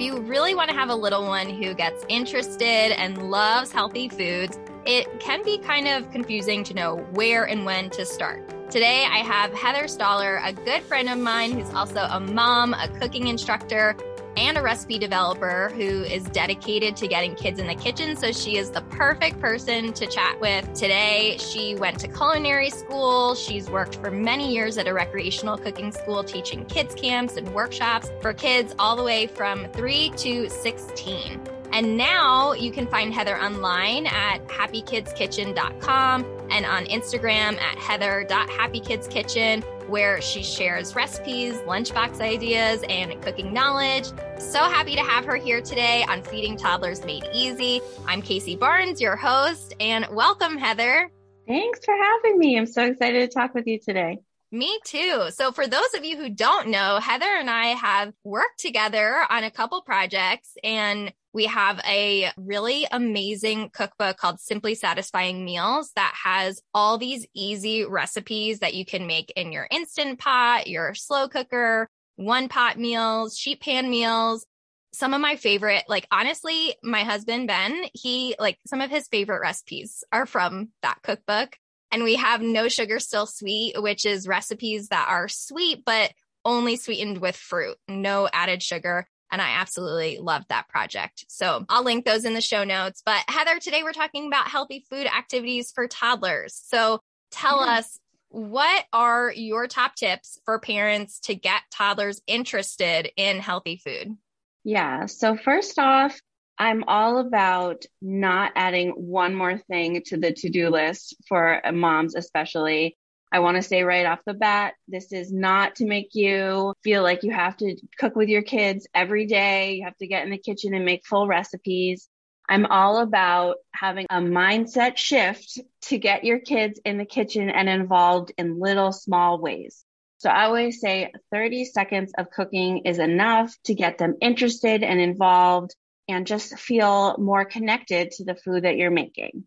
if you really want to have a little one who gets interested and loves healthy foods, it can be kind of confusing to know where and when to start. Today, I have Heather Stoller, a good friend of mine who's also a mom, a cooking instructor, and a recipe developer who is dedicated to getting kids in the kitchen. So she is the perfect person to chat with today. She went to culinary school. She's worked for many years at a recreational cooking school, teaching kids camps and workshops for kids all the way from three to 16. And now you can find Heather online at happykidskitchen.com and on Instagram at heather.happykidskitchen, where she shares recipes, lunchbox ideas, and cooking knowledge. So happy to have her here today on Feeding Toddlers Made Easy. I'm Kacie Barnes, your host, and welcome, Heather. Thanks for having me. I'm so excited to talk with you today. Me too. So, for those of you who don't know, Heather and I have worked together on a couple projects, and we have a really amazing cookbook called Simply Satisfying Meals that has all these easy recipes that you can make in your instant pot, your slow cooker, one pot meals, sheet pan meals. Some of my favorite, like honestly, my husband Ben, he like some of his favorite recipes are from that cookbook. And we have No Sugar Still Sweet, which is recipes that are sweet, but only sweetened with fruit, no added sugar. And I absolutely loved that project. So I'll link those in the show notes. But Heather, today we're talking about healthy food activities for toddlers. So tell yeah. us what are your top tips for parents to get toddlers interested in healthy food? Yeah. So, first off, I'm all about not adding one more thing to the to do list for moms, especially. I want to say right off the bat, this is not to make you feel like you have to cook with your kids every day. You have to get in the kitchen and make full recipes. I'm all about having a mindset shift to get your kids in the kitchen and involved in little small ways. So I always say 30 seconds of cooking is enough to get them interested and involved and just feel more connected to the food that you're making.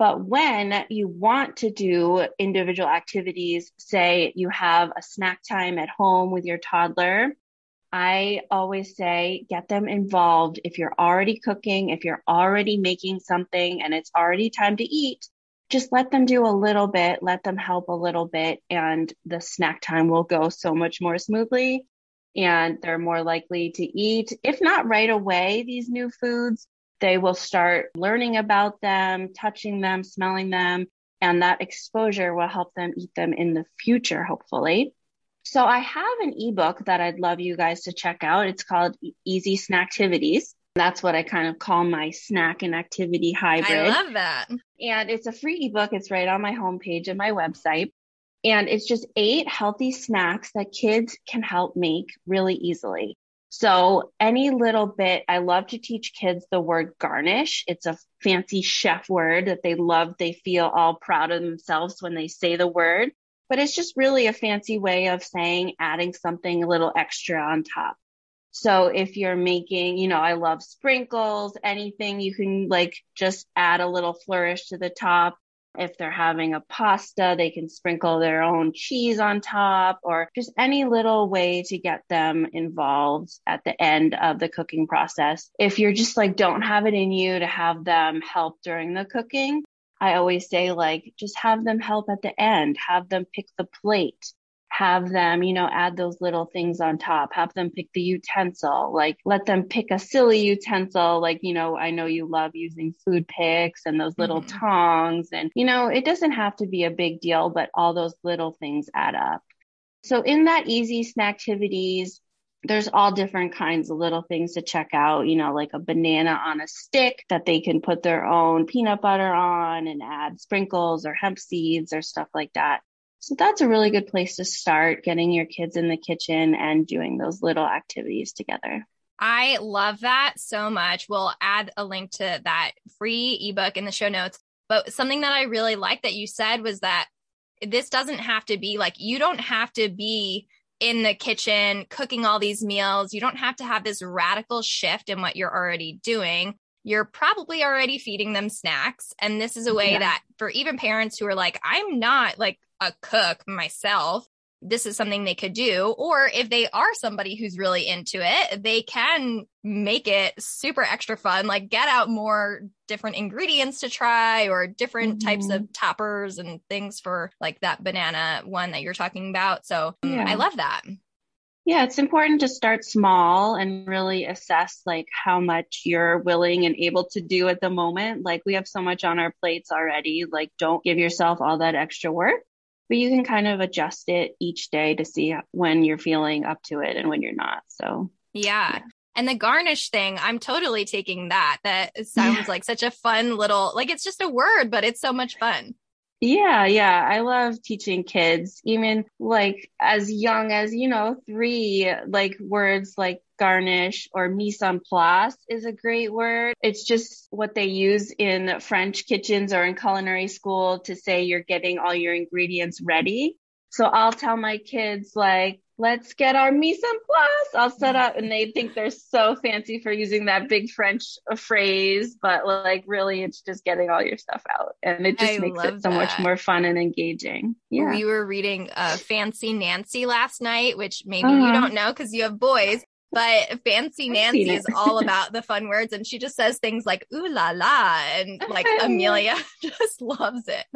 But when you want to do individual activities, say you have a snack time at home with your toddler, I always say get them involved. If you're already cooking, if you're already making something and it's already time to eat, just let them do a little bit, let them help a little bit, and the snack time will go so much more smoothly. And they're more likely to eat, if not right away, these new foods, they will start learning about them, touching them, smelling them, and that exposure will help them eat them in the future, hopefully. So I have an ebook that I'd love you guys to check out. It's called Easy Snacktivities. That's what I kind of call my snack and activity hybrid. I love that. And it's a free ebook. It's right on my homepage of my website. And it's just eight healthy snacks that kids can help make really easily. So any little bit, I love to teach kids the word garnish. It's a fancy chef word that they love. They feel all proud of themselves when they say the word, but it's just really a fancy way of saying adding something a little extra on top. So if you're making, you know, I love sprinkles, anything you can like just add a little flourish to the top. If they're having a pasta, they can sprinkle their own cheese on top or just any little way to get them involved at the end of the cooking process. If you're just like, don't have it in you to have them help during the cooking, I always say like, just have them help at the end, have them pick the plate have them, you know, add those little things on top, have them pick the utensil, like let them pick a silly utensil. Like, you know, I know you love using food picks and those little mm-hmm. tongs. And, you know, it doesn't have to be a big deal, but all those little things add up. So in that easy snack activities, there's all different kinds of little things to check out, you know, like a banana on a stick that they can put their own peanut butter on and add sprinkles or hemp seeds or stuff like that. So that's a really good place to start getting your kids in the kitchen and doing those little activities together. I love that so much. We'll add a link to that free ebook in the show notes. But something that I really like that you said was that this doesn't have to be like, you don't have to be in the kitchen cooking all these meals. You don't have to have this radical shift in what you're already doing. You're probably already feeding them snacks. And this is a way yeah. that for even parents who are like, I'm not like a cook myself, this is something they could do. Or if they are somebody who's really into it, they can make it super extra fun, like get out more different ingredients to try or different mm-hmm. types of toppers and things for like that banana one that you're talking about. So um, yeah. I love that. Yeah, it's important to start small and really assess like how much you're willing and able to do at the moment. Like we have so much on our plates already. Like don't give yourself all that extra work but you can kind of adjust it each day to see when you're feeling up to it and when you're not. So, yeah. yeah. And the garnish thing, I'm totally taking that. That sounds yeah. like such a fun little, like it's just a word, but it's so much fun. Yeah, yeah. I love teaching kids, even like as young as, you know, three, like words like garnish or mise en place is a great word. It's just what they use in French kitchens or in culinary school to say you're getting all your ingredients ready. So I'll tell my kids like, let's get our mise en place. I'll set up and they think they're so fancy for using that big French phrase, but like really it's just getting all your stuff out and it just I makes it so that. much more fun and engaging. Yeah. We were reading uh, Fancy Nancy last night, which maybe uh-huh. you don't know because you have boys, but Fancy Nancy is all about the fun words and she just says things like ooh la la and like Amelia just loves it.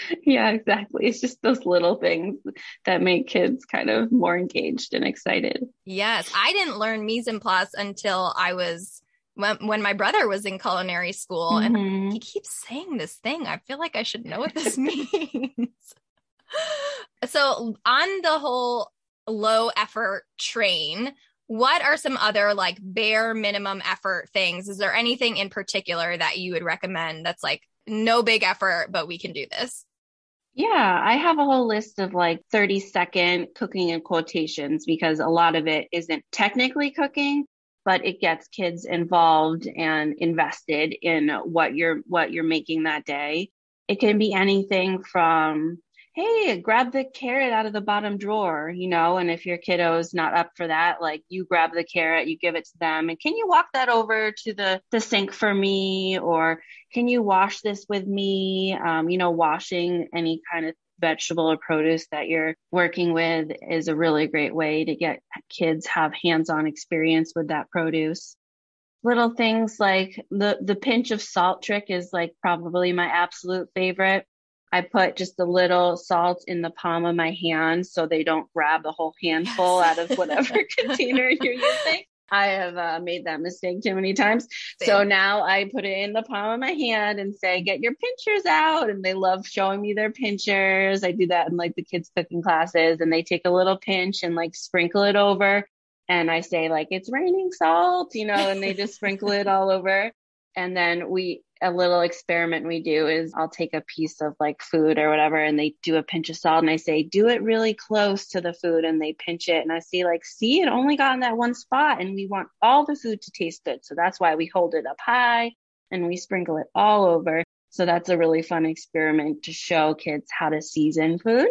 Yeah, exactly. It's just those little things that make kids kind of more engaged and excited. Yes, I didn't learn mise en place until I was when, when my brother was in culinary school mm-hmm. and he keeps saying this thing. I feel like I should know what this means. so, on the whole low effort train, what are some other like bare minimum effort things? Is there anything in particular that you would recommend that's like no big effort, but we can do this? Yeah, I have a whole list of like 30 second cooking and quotations because a lot of it isn't technically cooking, but it gets kids involved and invested in what you're what you're making that day. It can be anything from hey, grab the carrot out of the bottom drawer, you know, and if your kiddo's not up for that, like you grab the carrot, you give it to them, and can you walk that over to the, the sink for me? Or can you wash this with me? Um, you know, washing any kind of vegetable or produce that you're working with is a really great way to get kids have hands-on experience with that produce little things like the the pinch of salt trick is like probably my absolute favorite I put just a little salt in the palm of my hand so they don't grab the whole handful yes. out of whatever container you're using. I have uh, made that mistake too many times. Same. So now I put it in the palm of my hand and say, get your pinchers out. And they love showing me their pinchers. I do that in like the kids cooking classes and they take a little pinch and like sprinkle it over. And I say like, it's raining salt, you know, and they just sprinkle it all over. And then we a little experiment we do is I'll take a piece of like food or whatever and they do a pinch of salt and I say, do it really close to the food and they pinch it. And I see like, see, it only got in that one spot and we want all the food to taste good. So that's why we hold it up high and we sprinkle it all over. So that's a really fun experiment to show kids how to season food.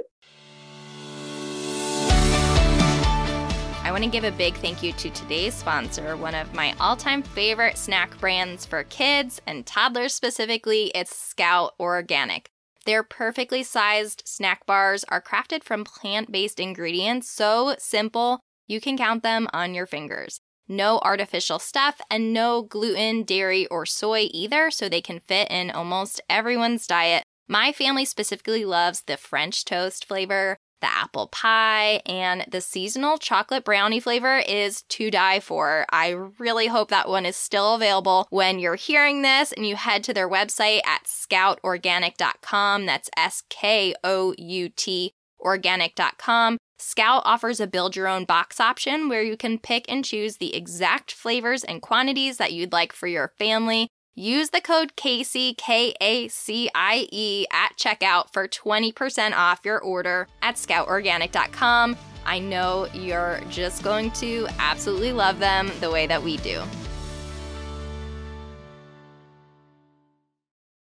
Want to give a big thank you to today's sponsor, one of my all time favorite snack brands for kids and toddlers specifically. It's Skout Organic. Their perfectly sized snack bars are crafted from plant based ingredients, so simple you can count them on your fingers. No artificial stuff and no gluten, dairy, or soy either, so they can fit in almost everyone's diet. My family specifically loves the French toast flavor the apple pie, and the seasonal chocolate brownie flavor is to die for. I really hope that one is still available when you're hearing this and you head to their website at skoutorganic.com. That's S K O U T organic.com. Skout offers a build your own box option where you can pick and choose the exact flavors and quantities that you'd like for your family. Use the code Kacie, K A C I E, at checkout for 20% off your order at skoutorganic.com. I know you're just going to absolutely love them the way that we do.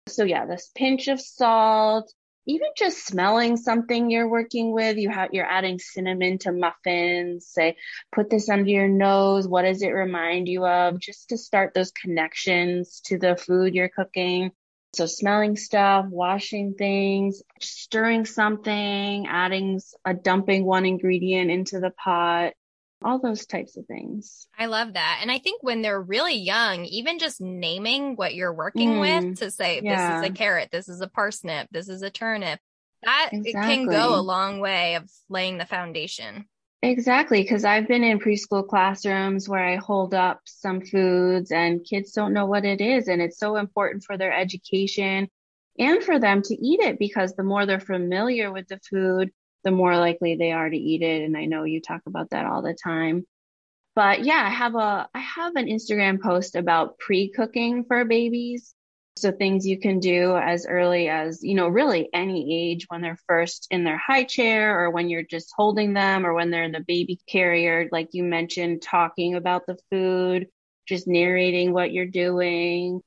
So, yeah, this pinch of salt, even just smelling something you're working with, you have you're adding cinnamon to muffins, say, put this under your nose. What does it remind you of? Just to start those connections to the food you're cooking. So smelling stuff, washing things, stirring something, adding a dumping one ingredient into the pot, all those types of things. I love that. And I think when they're really young, even just naming what you're working mm, with to say, yeah. this is a carrot, this is a parsnip, this is a turnip, that exactly. can go a long way of laying the foundation. Exactly, because I've been in preschool classrooms where I hold up some foods and kids don't know what it is. And it's so important for their education and for them to eat it because the more they're familiar with the food, the more likely they are to eat it. And I know you talk about that all the time. But yeah, I have a I have an Instagram post about pre-cooking for babies. So things you can do as early as, you know, really any age when they're first in their high chair or when you're just holding them or when they're in the baby carrier, like you mentioned, talking about the food, just narrating what you're doing.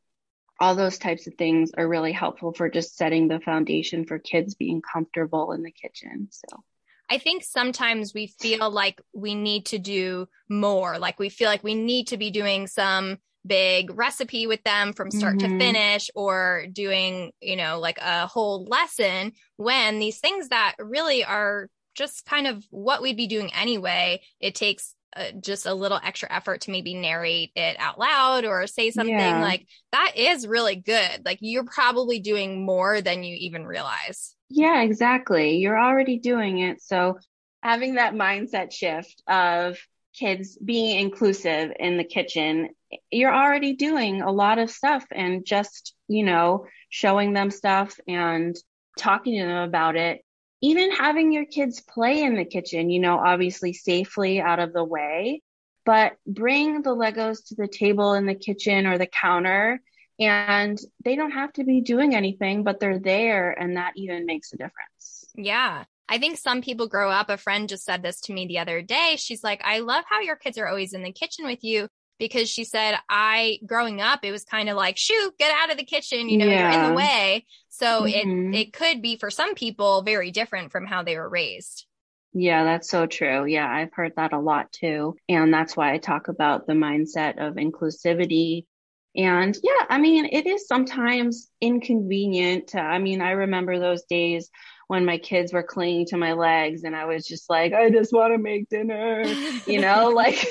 All those types of things are really helpful for just setting the foundation for kids being comfortable in the kitchen. So I think sometimes we feel like we need to do more. Like we feel like we need to be doing some big recipe with them from start mm-hmm. to finish or doing, you know, like a whole lesson when these things that really are just kind of what we'd be doing anyway, it takes Uh, just a little extra effort to maybe narrate it out loud or say something yeah. like that is really good. Like you're probably doing more than you even realize. Yeah, exactly. You're already doing it. So having that mindset shift of kids being inclusive in the kitchen, you're already doing a lot of stuff and just, you know, showing them stuff and talking to them about it. Even having your kids play in the kitchen, you know, obviously safely out of the way, but bring the Legos to the table in the kitchen or the counter and they don't have to be doing anything, but they're there. And that even makes a difference. Yeah. I think some people grow up. A friend just said this to me the other day. She's like, I love how your kids are always in the kitchen with you because she said, I, growing up, it was kind of like, shoot, get out of the kitchen, you know, yeah. you're in the way. So mm-hmm. it, it could be for some people very different from how they were raised. Yeah, that's so true. Yeah, I've heard that a lot too. And that's why I talk about the mindset of inclusivity. And yeah, I mean, it is sometimes inconvenient. To, I mean, I remember those days when my kids were clinging to my legs and I was just like, I just want to make dinner, you know, like,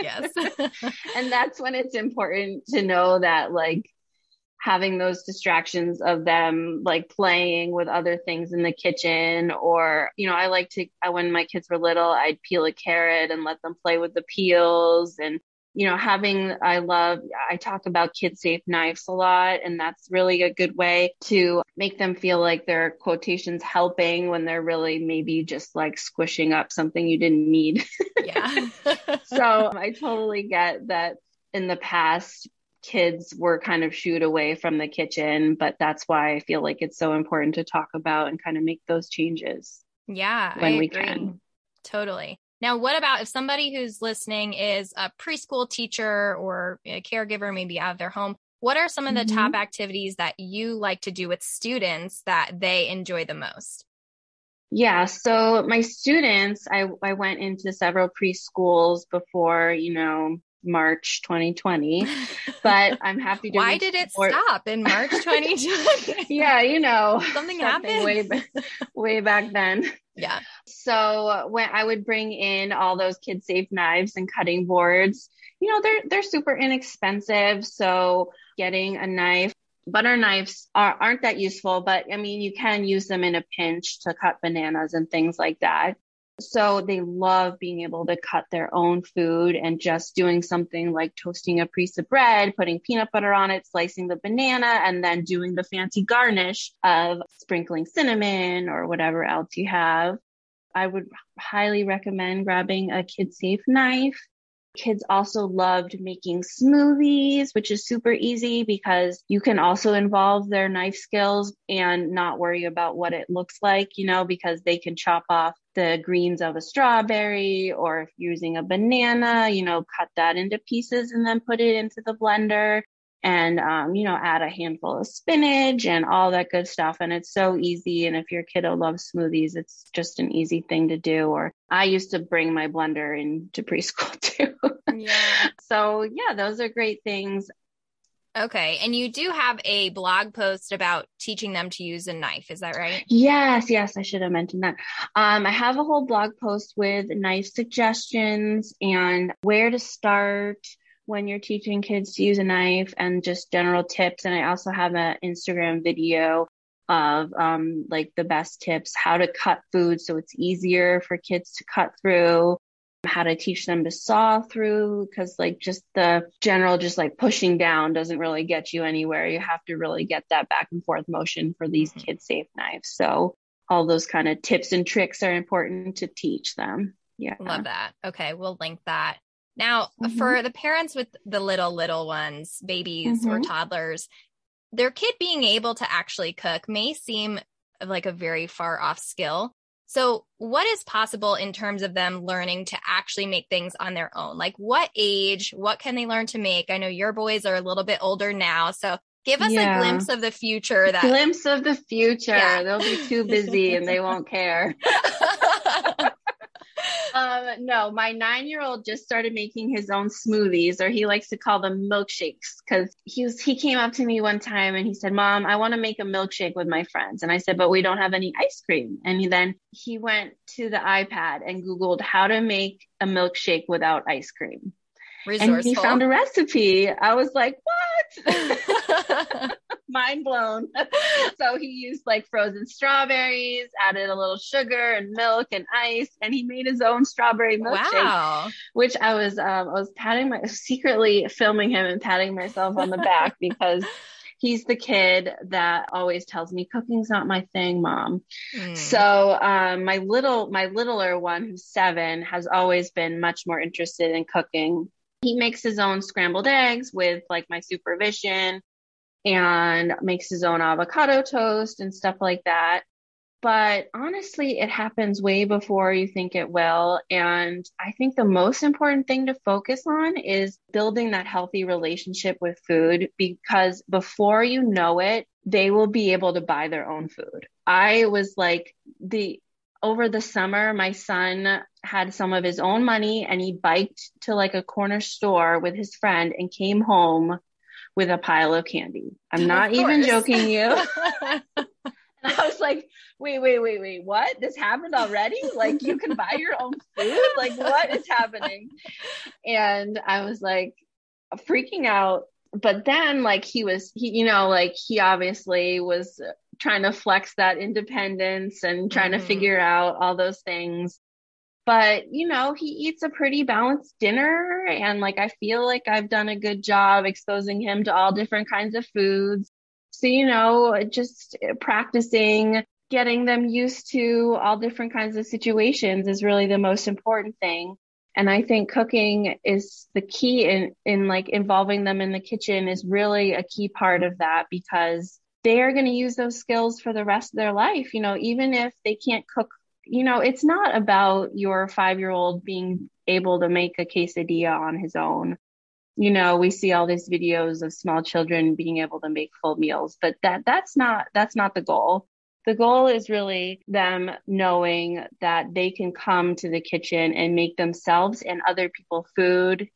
yes. and that's when it's important to know that, like, having those distractions of them like playing with other things in the kitchen or you know i like to when my kids were little i'd peel a carrot and let them play with the peels and you know, having, I love, I talk about kid safe knives a lot, and that's really a good way to make them feel like their quotations helping when they're really maybe just like squishing up something you didn't need. Yeah. so I totally get that in the past, kids were kind of shooed away from the kitchen, but that's why I feel like it's so important to talk about and kind of make those changes. Yeah. When we can. Totally. Now, what about if somebody who's listening is a preschool teacher or a caregiver, maybe out of their home? What are some of the mm-hmm. top activities that you like to do with students that they enjoy the most? Yeah, so my students, I, I went into several preschools before, you know, March 2020, but I'm happy to. Why did it stop in March 2020? yeah, you know, something, something happened way, way back then. Yeah. So when I would bring in all those kid safe knives and cutting boards, you know, they're they're super inexpensive. So getting a knife, butter knives are, aren't that useful, but I mean, you can use them in a pinch to cut bananas and things like that. So they love being able to cut their own food and just doing something like toasting a piece of bread, putting peanut butter on it, slicing the banana, and then doing the fancy garnish of sprinkling cinnamon or whatever else you have. I would highly recommend grabbing a kid safe knife Kids also loved making smoothies, which is super easy because you can also involve their knife skills and not worry about what it looks like, you know, because they can chop off the greens of a strawberry or if using a banana, you know, cut that into pieces and then put it into the blender and um, you know add a handful of spinach and all that good stuff and it's so easy and if your kiddo loves smoothies it's just an easy thing to do or i used to bring my blender into preschool too yeah so yeah those are great things Okay. And you do have a blog post about teaching them to use a knife. Is that right? Yes. Yes. I should have mentioned that. Um, I have a whole blog post with knife suggestions and where to start when you're teaching kids to use a knife and just general tips. And I also have an Instagram video of um, like the best tips, how to cut food so it's easier for kids to cut through, how to teach them to saw through because like just the general just like pushing down doesn't really get you anywhere. You have to really get that back and forth motion for these mm-hmm. kid safe knives. So all those kind of tips and tricks are important to teach them. Yeah. Love that. Okay we'll link that now mm-hmm. for the parents with the little little ones babies mm-hmm. or toddlers their kid being able to actually cook may seem like a very far off skill so, what is possible in terms of them learning to actually make things on their own? Like, what age? What can they learn to make? I know your boys are a little bit older now. So, give us yeah. a glimpse of the future. That glimpse of the future. Yeah. They'll be too busy and they won't care. um, no, my nine year old just started making his own smoothies, or he likes to call them milkshakes, because he was he came up to me one time and he said, "Mom, I want to make a milkshake with my friends." And I said, "But we don't have any ice cream." And he, then he went to the iPad and Googled how to make a milkshake without ice cream. Resourceful. And he found a recipe. I was like, what? Mind blown. so he used like frozen strawberries, added a little sugar and milk and ice, and he made his own strawberry milkshake. Wow. Which I was um I was patting my secretly filming him and patting myself on the back because he's the kid that always tells me cooking's not my thing mom mm. so um, my little my littler one who's seven has always been much more interested in cooking he makes his own scrambled eggs with like my supervision and makes his own avocado toast and stuff like that. But honestly, it happens way before you think it will. And I think the most important thing to focus on is building that healthy relationship with food because before you know it, they will be able to buy their own food. I was like the over the summer, my son had some of his own money and he biked to like a corner store with his friend and came home with a pile of candy. I'm not even joking you. I was like, wait, wait, wait, wait, what? This happened already? Like, you can buy your own food? Like, what is happening? And I was like, freaking out. But then, like, he was, he, you know, like, he obviously was trying to flex that independence and trying mm-hmm. to figure out all those things. But, you know, he eats a pretty balanced dinner. And like, I feel like I've done a good job exposing him to all different kinds of foods. So, you know, just practicing getting them used to all different kinds of situations is really the most important thing. And I think cooking is the key in, in like involving them in the kitchen is really a key part of that because they are going to use those skills for the rest of their life. You know, even if they can't cook, you know, it's not about your five year old being able to make a quesadilla on his own. You know, we see all these videos of small children being able to make full meals, but that that's not that's not the goal. The goal is really them knowing that they can come to the kitchen and make themselves and other people food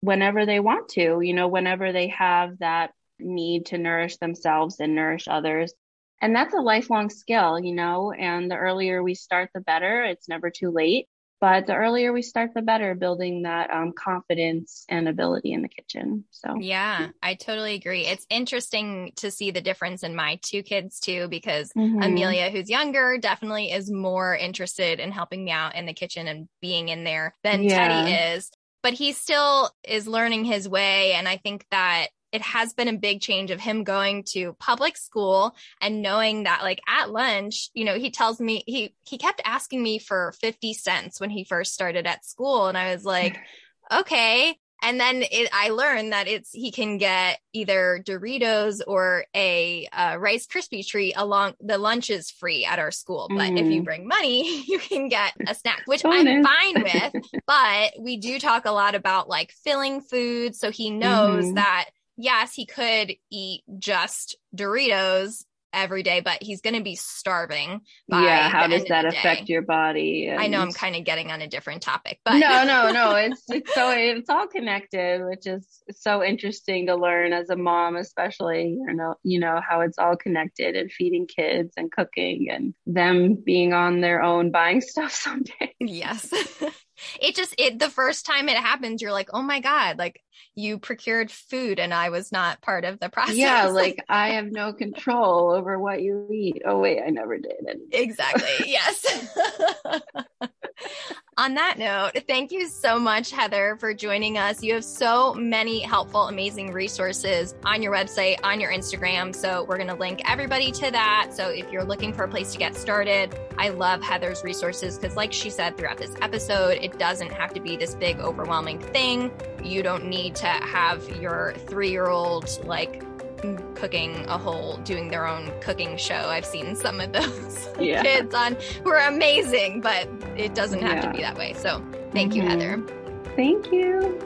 whenever they want to, you know, whenever they have that need to nourish themselves and nourish others. And that's a lifelong skill, you know, and the earlier we start, the better. It's never too late. But the earlier we start, the better building that um, confidence and ability in the kitchen. So, yeah, I totally agree. It's interesting to see the difference in my two kids too, because mm-hmm. Amelia, who's younger, definitely is more interested in helping me out in the kitchen and being in there than yeah. Teddy is. But he still is learning his way. And I think that it has been a big change of him going to public school and knowing that like at lunch, you know, he tells me he he kept asking me for 50 cents when he first started at school and I was like, okay. And then it, I learned that it's he can get either Doritos or a uh, Rice Krispie treat along the lunch is free at our school. But mm. if you mm. bring money, you can get a snack, which I'm fine with. but we do talk a lot about like filling food, so he knows mm. that yes, he could eat just Doritos every day, but he's going to be starving. yeah. How does that affect your body? And... I know I'm kind of getting on a different topic, but no, no, no. It's, it's so, it's all connected, which is so interesting to learn as a mom, especially, you know, you know, how it's all connected and feeding kids and cooking and them being on their own buying stuff someday. Yes. it just it the first time it happens you're like oh my god like you procured food and i was not part of the process yeah like i have no control over what you eat oh wait i never did exactly yes on that note, thank you so much, Heather, for joining us. You have so many helpful, amazing resources on your website, on your Instagram. So we're going to link everybody to that. So if you're looking for a place to get started, I love Heather's resources because, like she said throughout this episode, it doesn't have to be this big, overwhelming thing you don't need to have your three year old like cooking a whole doing their own cooking show i've seen some of those yeah. kids on who are amazing but it doesn't have yeah. to be that way so thank mm-hmm. you heather thank you